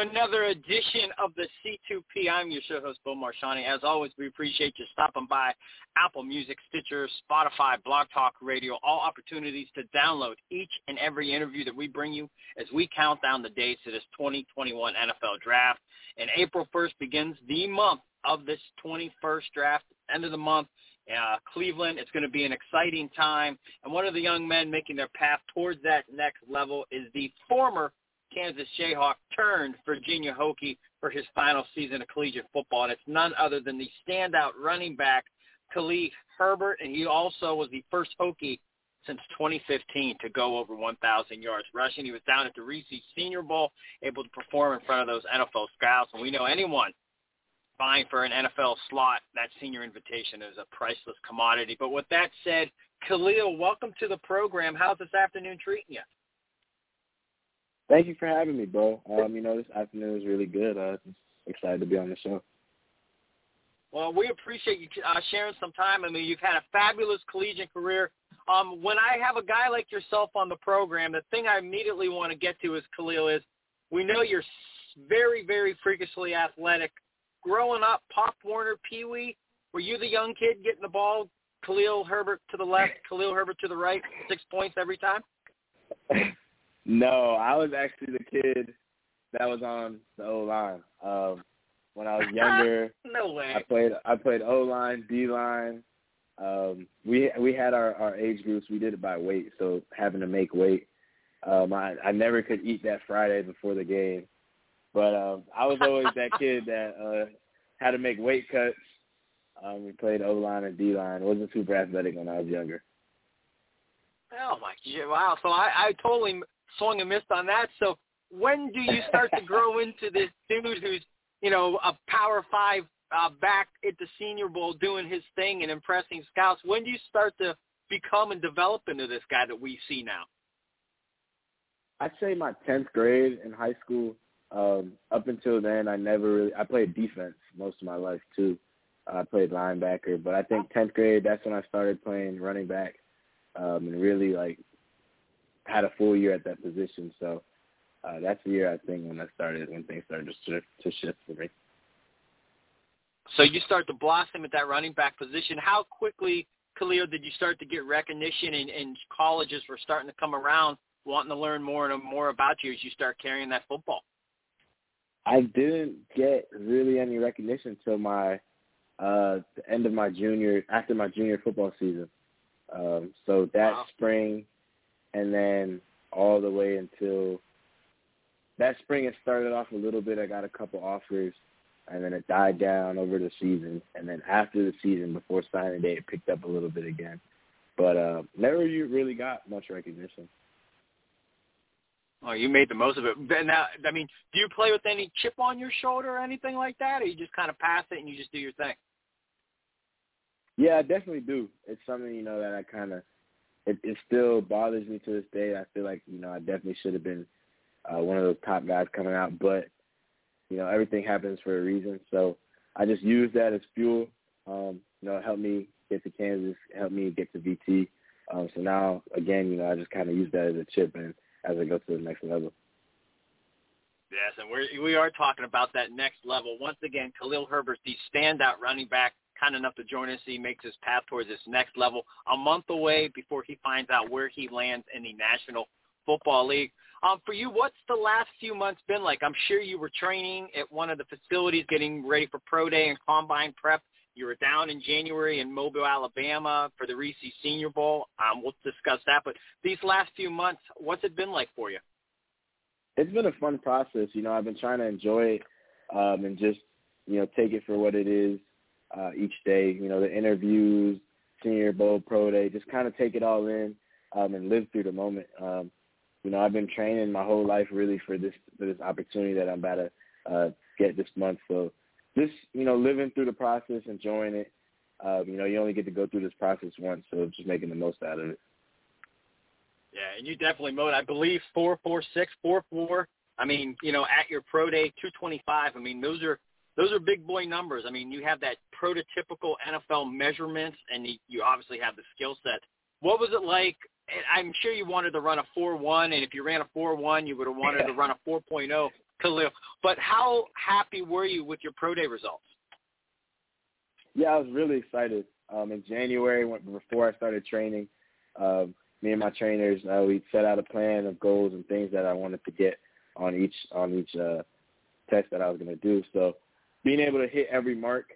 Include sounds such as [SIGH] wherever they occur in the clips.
Another edition of the C2P. I'm your show host, Bo Marchionte. As always, we appreciate you stopping by Apple Music, Stitcher, Spotify, Blog Talk Radio, all opportunities to download each and every interview that we bring you as we count down the days to this 2021 NFL Draft. And April 1st begins the month of this 21st draft, end of the month. Uh, Cleveland, it's going to be an exciting time. And one of the young men making their path towards that next level is the former Kansas Jayhawk turned Virginia Hokie for his final season of collegiate football, and it's none other than the standout running back Khalil Herbert, and he also was the first Hokie since 2015 to go over 1,000 yards rushing. He was down at the Reese Senior Bowl, able to perform in front of those NFL scouts, and we know anyone vying for an NFL slot, that senior invitation is a priceless commodity. But with that said, Khalil, welcome to the program. How's this afternoon treating you? Thank you for having me, bro. Um, you know, this afternoon was really good. Uh, excited to be on the show. Well, we appreciate you uh, sharing some time. I mean, you've had a fabulous collegiate career. Um, when I have a guy like yourself on the program, the thing I immediately want to get to is Khalil is we know you're very, very freakishly athletic. Growing up, Pop Warner, Pee Wee, were you the young kid getting the ball, Khalil Herbert to the left, Khalil Herbert to the right, six points every time? [LAUGHS] No, I was actually the kid that was on the O line. Um, when I was [LAUGHS] younger, no way. I played I played O line, D line. Um, we we had our our age groups. We did it by weight, so having to make weight. Um, I I never could eat that Friday before the game, but um, I was always that kid [LAUGHS] that uh, had to make weight cuts. Um, we played O line and D line. wasn't super athletic when I was younger. Oh my wow! So I I totally swung and missed on that. So when do you start to grow into this dude who's, you know, a power five uh, back at the Senior Bowl doing his thing and impressing scouts? When do you start to become and develop into this guy that we see now? I'd say my 10th grade in high school. Um, up until then, I never really, I played defense most of my life too. I played linebacker, but I think 10th grade, that's when I started playing running back um, and really like had a full year at that position. So uh, that's the year I think when I started when things started to shift, to shift for me. So you start to blossom at that running back position. How quickly, Khalil, did you start to get recognition and, and colleges were starting to come around wanting to learn more and more about you as you start carrying that football? I didn't get really any recognition until my uh the end of my junior after my junior football season. Um so that wow. spring and then all the way until that spring it started off a little bit. I got a couple offers, and then it died down over the season. And then after the season, before signing day, it picked up a little bit again. But uh, never really got much recognition. Oh, you made the most of it. Now, I mean, do you play with any chip on your shoulder or anything like that, or you just kind of pass it and you just do your thing? Yeah, I definitely do. It's something you know that I kind of it, it still bothers me to this day. I feel like you know I definitely should have been uh, one of those top guys coming out, but you know everything happens for a reason. So I just use that as fuel. Um, you know, help me get to Kansas, help me get to VT. Um, so now again, you know, I just kind of use that as a chip and as I go to the next level. Yes, and we're, we are talking about that next level. Once again, Khalil Herbert, the standout running back kind enough to join us. He makes his path towards this next level a month away before he finds out where he lands in the National Football League. Um, for you, what's the last few months been like? I'm sure you were training at one of the facilities, getting ready for pro day and combine prep. You were down in January in Mobile, Alabama for the Reese Senior Bowl. Um, we'll discuss that. But these last few months, what's it been like for you? it's been a fun process. You know, I've been trying to enjoy it um, and just you know take it for what it is uh, each day. You know, the interviews, Senior Bowl, Pro Day, just kind of take it all in um, and live through the moment. Um, you know, I've been training my whole life really for this for this opportunity that I'm about to uh, get this month. So just you know, living through the process, enjoying it. Um, you know, you only get to go through this process once, so just making the most out of it. Yeah, and you definitely mowed. I believe four four six four four. I mean, you know, at your pro day, two twenty five. I mean, those are those are big boy numbers. I mean, you have that prototypical NFL measurements, and you, obviously have the skill set. What was it like? I'm sure you wanted to run a four one, and if you ran a four one, you would have wanted to run a four oh, Khalil. But how happy were you with your pro day results? Yeah, I was really excited. Um, in January, when, before I started training, um, me and my trainers, uh, we set out a plan of goals and things that I wanted to get on each on each uh, test that I was going to do. So being able to hit every mark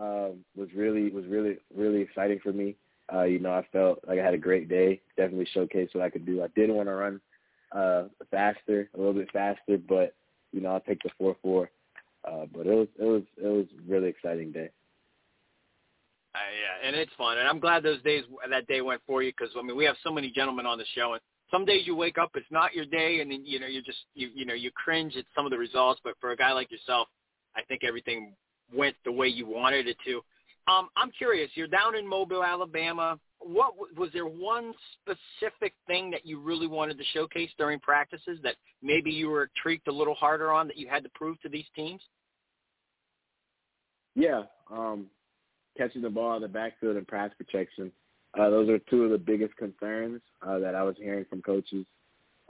um, was really was really really exciting for me. Uh, you know, I felt like I had a great day. Definitely showcased what I could do. I did want to run uh, faster, a little bit faster, but you know, I'll take the four four. Uh, but it was it was it was really exciting day. Uh, yeah, and it's fun, and I'm glad those days that day went for you because I mean we have so many gentlemen on the show, and some days you wake up it's not your day, and then you know you're just you you know you cringe at some of the results, but for a guy like yourself, I think everything went the way you wanted it to. Um, I'm curious. You're down in Mobile, Alabama. What was there one specific thing that you really wanted to showcase during practices that maybe you were tweaked a little harder on that you had to prove to these teams? Yeah, um, catching the ball in the backfield and pass protection. Uh, those are two of the biggest concerns uh, that I was hearing from coaches,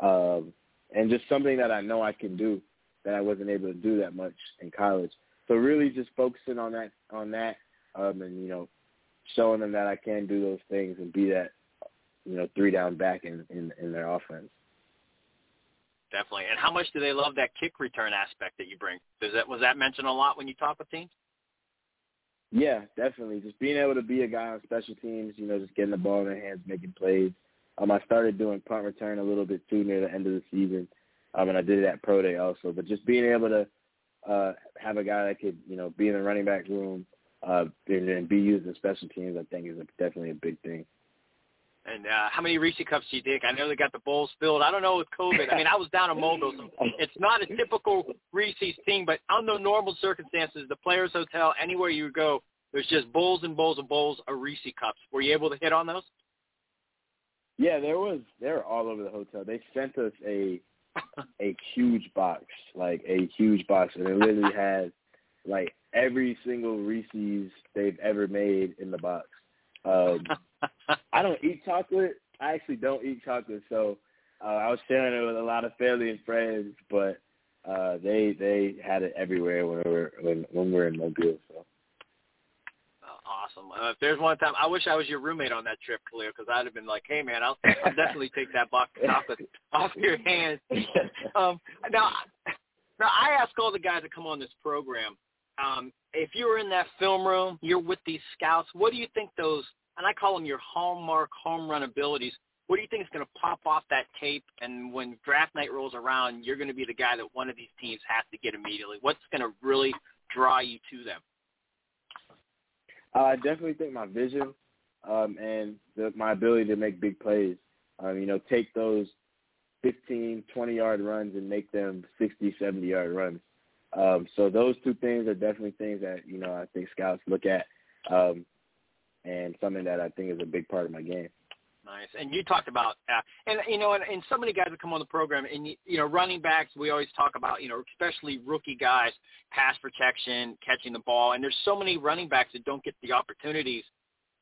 um, and just something that I know I can do that I wasn't able to do that much in college. So really, just focusing on that, on that, um, and you know, showing them that I can do those things and be that, you know, three down back in in, in their offense. Definitely. And how much do they love that kick return aspect that you bring? Does that was that mentioned a lot when you talk with teams? Yeah, definitely. Just being able to be a guy on special teams, you know, just getting the ball in their hands, making plays. Um, I started doing punt return a little bit too near the end of the season, um, and I did it at pro day also. But just being able to uh, have a guy that could, you know, be in the running back room uh, and, and be used in special teams, I think is a, definitely a big thing. And uh, how many Reese cups do you think? I know they got the bowls filled. I don't know with COVID. I mean, I was down in Mobile, so it's not a typical Reese's team, but under normal circumstances, the Players Hotel, anywhere you go, there's just bowls and bowls and bowls of Reese cups. Were you able to hit on those? Yeah, there was. They were all over the hotel. They sent us a a huge box, like a huge box, and it literally had like every single Reese's they've ever made in the box. Um, I don't eat chocolate. I actually don't eat chocolate, so uh, I was sharing it with a lot of family and friends, but uh, they they had it everywhere when we were when when we were in Mobile. So. Awesome. Uh, if there's one time, I wish I was your roommate on that trip, Khalil, because I'd have been like, "Hey, man, I'll, I'll definitely take that box [LAUGHS] of chocolate off your hands." Um, now, now I ask all the guys that come on this program, um, if you're in that film room, you're with these scouts. What do you think those and I call them your hallmark home run abilities. What do you think is going to pop off that tape? And when draft night rolls around, you're going to be the guy that one of these teams has to get immediately. What's going to really draw you to them? I definitely think my vision um, and the, my ability to make big plays. Um, you know, take those 15, 20 yard runs and make them 60, 70 yard runs. Um, so those two things are definitely things that you know I think scouts look at. Um, and something that I think is a big part of my game. Nice. And you talked about, uh, and you know, and, and so many guys that come on the program, and you know, running backs. We always talk about, you know, especially rookie guys, pass protection, catching the ball, and there's so many running backs that don't get the opportunities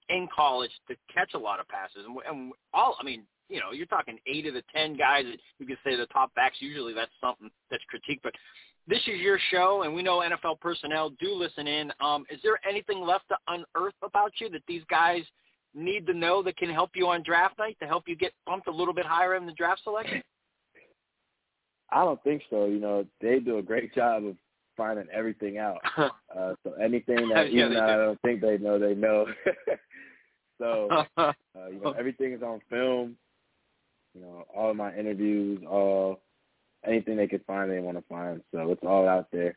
in college to catch a lot of passes. And, and all, I mean, you know, you're talking eight of the ten guys that you could say the top backs. Usually, that's something that's critique, but this is your show, and we know NFL personnel do listen in. Um, is there anything left to unearth about you that these guys need to know that can help you on draft night to help you get bumped a little bit higher in the draft selection? I don't think so. You know, they do a great job of finding everything out. [LAUGHS] uh, so anything [LAUGHS] that yeah, even. I don't think they know, they know. [LAUGHS] so uh, you know, everything is on film. You know, all of my interviews, all anything they could find, they want to find. So it's all out there.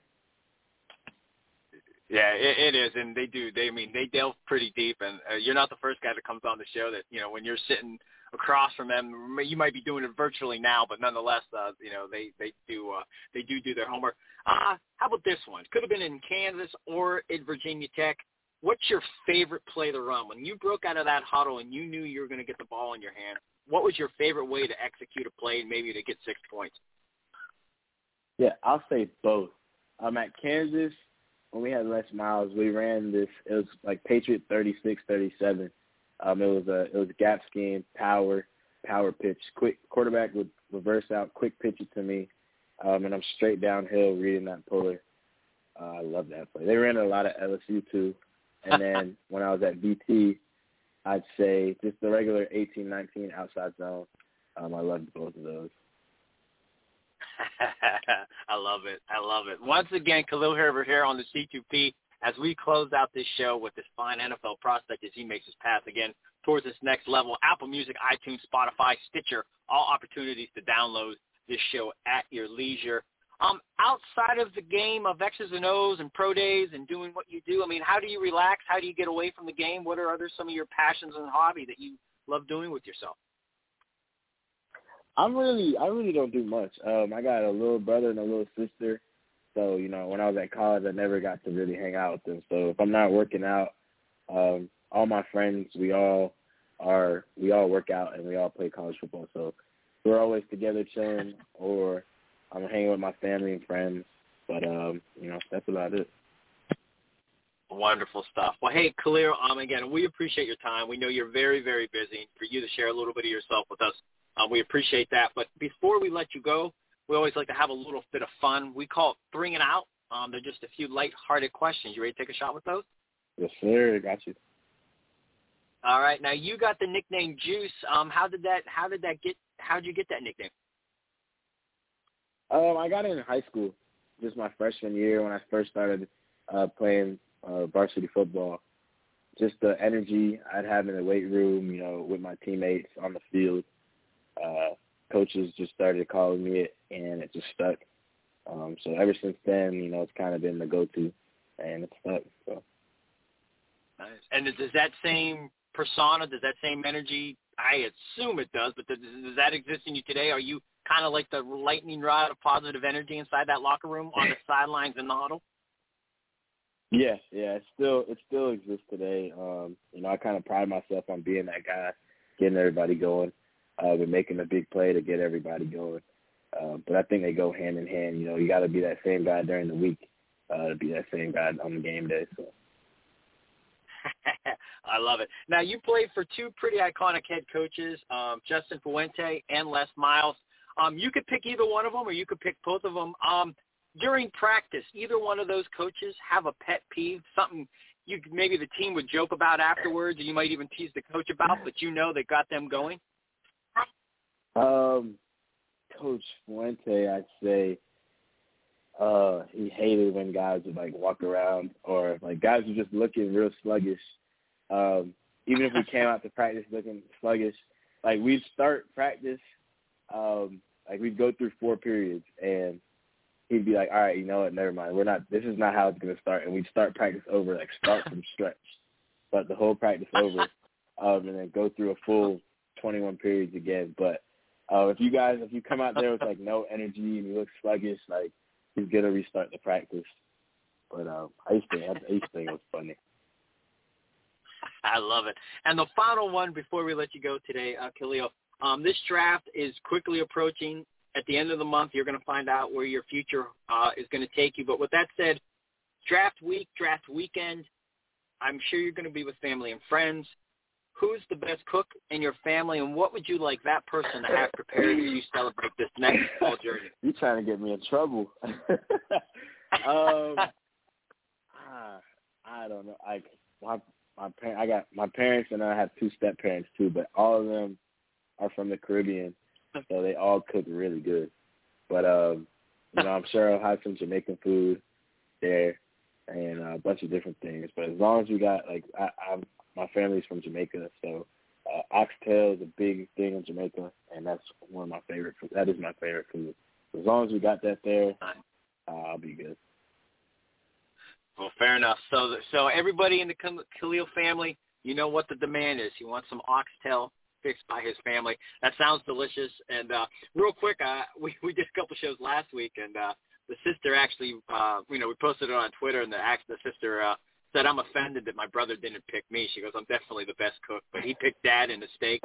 Yeah, it, it is, and they do. They I mean they delve pretty deep, and uh, you're not the first guy that comes on the show that you know when you're sitting across from them, you might be doing it virtually now, but nonetheless, uh, you know they they do uh, they do do their homework. Uh, how about this one? Could have been in Kansas or at Virginia Tech. What's your favorite play to run when you broke out of that huddle and you knew you were going to get the ball in your hand? What was your favorite way to execute a play and maybe to get six points? Yeah, I'll say both. I'm at Kansas when we had Les Miles, we ran this. It was like Patriot 36, 37. Um, it was a it was a gap scheme, power, power pitch, quick quarterback would reverse out, quick pitch it to me, um, and I'm straight downhill reading that puller. Uh, I love that play. They ran a lot of LSU too, and [LAUGHS] then when I was at VT, I'd say just the regular 18, 19 outside zone. Um, I loved both of those. [LAUGHS] I love it. I love it. Once again, Khalil Herbert here on the C2P as we close out this show with this fine NFL prospect as he makes his path again towards this next level. Apple Music, iTunes, Spotify, Stitcher, all opportunities to download this show at your leisure. Um, outside of the game of X's and O's and pro days and doing what you do, I mean, how do you relax? How do you get away from the game? What are other some of your passions and hobby that you love doing with yourself? I'm really, I really don't do much. Um, I got a little brother and a little sister, so you know, when I was at college, I never got to really hang out with them. So if I'm not working out, um, all my friends, we all are, we all work out and we all play college football. So we're always together chilling, or I'm hanging with my family and friends. But um, you know, that's about it. Wonderful stuff. Well, hey, Khalil, um, again, we appreciate your time. We know you're very, very busy. For you to share a little bit of yourself with us uh, we appreciate that. But before we let you go, we always like to have a little bit of fun. We call it Bring It Out. Um, they're just a few light-hearted questions. You ready to take a shot with those? Yes, sir. Got you. All right. Now you got the nickname Juice. Um, how did that? How did that get? How did you get that nickname? Um, I got it in high school, just my freshman year when I first started uh, playing uh, varsity football. Just the energy I'd have in the weight room, you know, with my teammates on the field uh, coaches just started calling me it, and it just stuck. Um, so ever since then, you know, it's kind of been the go-to, and it's stuck. So. Nice. And does that same persona, does that same energy? I assume it does, but does, does that exist in you today? Are you kind of like the lightning rod of positive energy inside that locker room, on the [LAUGHS] sidelines in the huddle? Yeah, yeah, it still it still exists today. Um, you know, I kind of pride myself on being that guy, getting everybody going uh, with making a big play to get everybody going. Uh, but I think they go hand in hand. You know, you got to be that same guy during the week uh, to be that same guy on game day. So. [LAUGHS] I love it. Now you played for two pretty iconic head coaches, um, Justin Fuente and Les Miles. Um, you could pick either one of them, or you could pick both of them. Um, during practice, either one of those coaches have a pet peeve, something you maybe the team would joke about afterwards, or you might even tease the coach about, but you know that got them going. Um, Coach Fuente, I'd say uh he hated when guys would like walk around or like guys were just looking real sluggish. Um, even if we came out to practice looking sluggish, like we'd start practice, um, like we'd go through four periods and he'd be like, All right, you know what, never mind. We're not this is not how it's gonna start and we'd start practice over, like start from stretch. But the whole practice over, um, and then go through a full twenty one periods again. But uh, if you guys, if you come out there with like no energy and you look sluggish, like he's gonna restart the practice. But um, I used to, I used to think it was funny. I love it. And the final one before we let you go today, uh, Khalil, um, this draft is quickly approaching. At the end of the month, you're going to find out where your future uh, is going to take you. But with that said, draft week, draft weekend, I'm sure you're going to be with family and friends who's the best cook in your family, and what would you like that person to have prepared as you celebrate this next fall journey? [LAUGHS] You're trying to get me in trouble. [LAUGHS] um, ah, I don't know. I my my parents, I got my parents, and I have two step parents too, but all of them are from the Caribbean, so they all cook really good. But um, you know, I'm sure I'll have some Jamaican food there and a bunch of different things. But as long as we got like I, I'm my family's from Jamaica, so uh, oxtail is a big thing in Jamaica, and that's one of my favorite. Food. That is my favorite food. as long as we got that there, uh, I'll be good. Well, fair enough. So, so everybody in the Khalil family, you know what the demand is. He wants some oxtail fixed by his family. That sounds delicious. And uh, real quick, uh, [LAUGHS] we we did a couple shows last week, and uh, the sister actually, uh, you know, we posted it on Twitter, and the the sister uh, said, "I'm offended that my brother didn't pick me." She goes, "I'm definitely the best cook, but he picked Dad in the steak."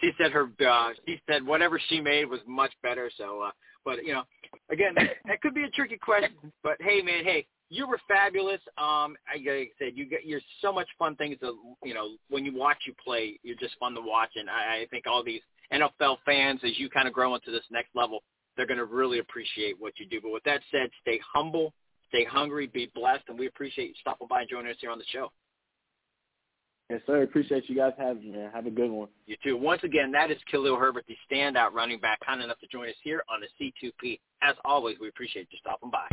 She said her, uh, she said whatever she made was much better. So, uh, but you know, again, that could be a tricky question. But hey, man, hey, you were fabulous. Um, like I said, you get you're so much fun things to you know when you watch you play. You're just fun to watch, and I, I think all these NFL fans, as you kind of grow into this next level, they're going to really appreciate what you do. But with that said, stay humble, stay hungry, be blessed, and we appreciate you stopping by and joining us here on the show. Yes, sir. Appreciate you guys having me. Have a good one. You too. Once again, that is Khalil Herbert, the standout running back, kind enough to join us here on the C2P. As always, we appreciate you stopping by.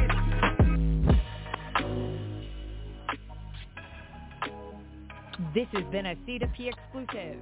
This has been a C2P exclusive.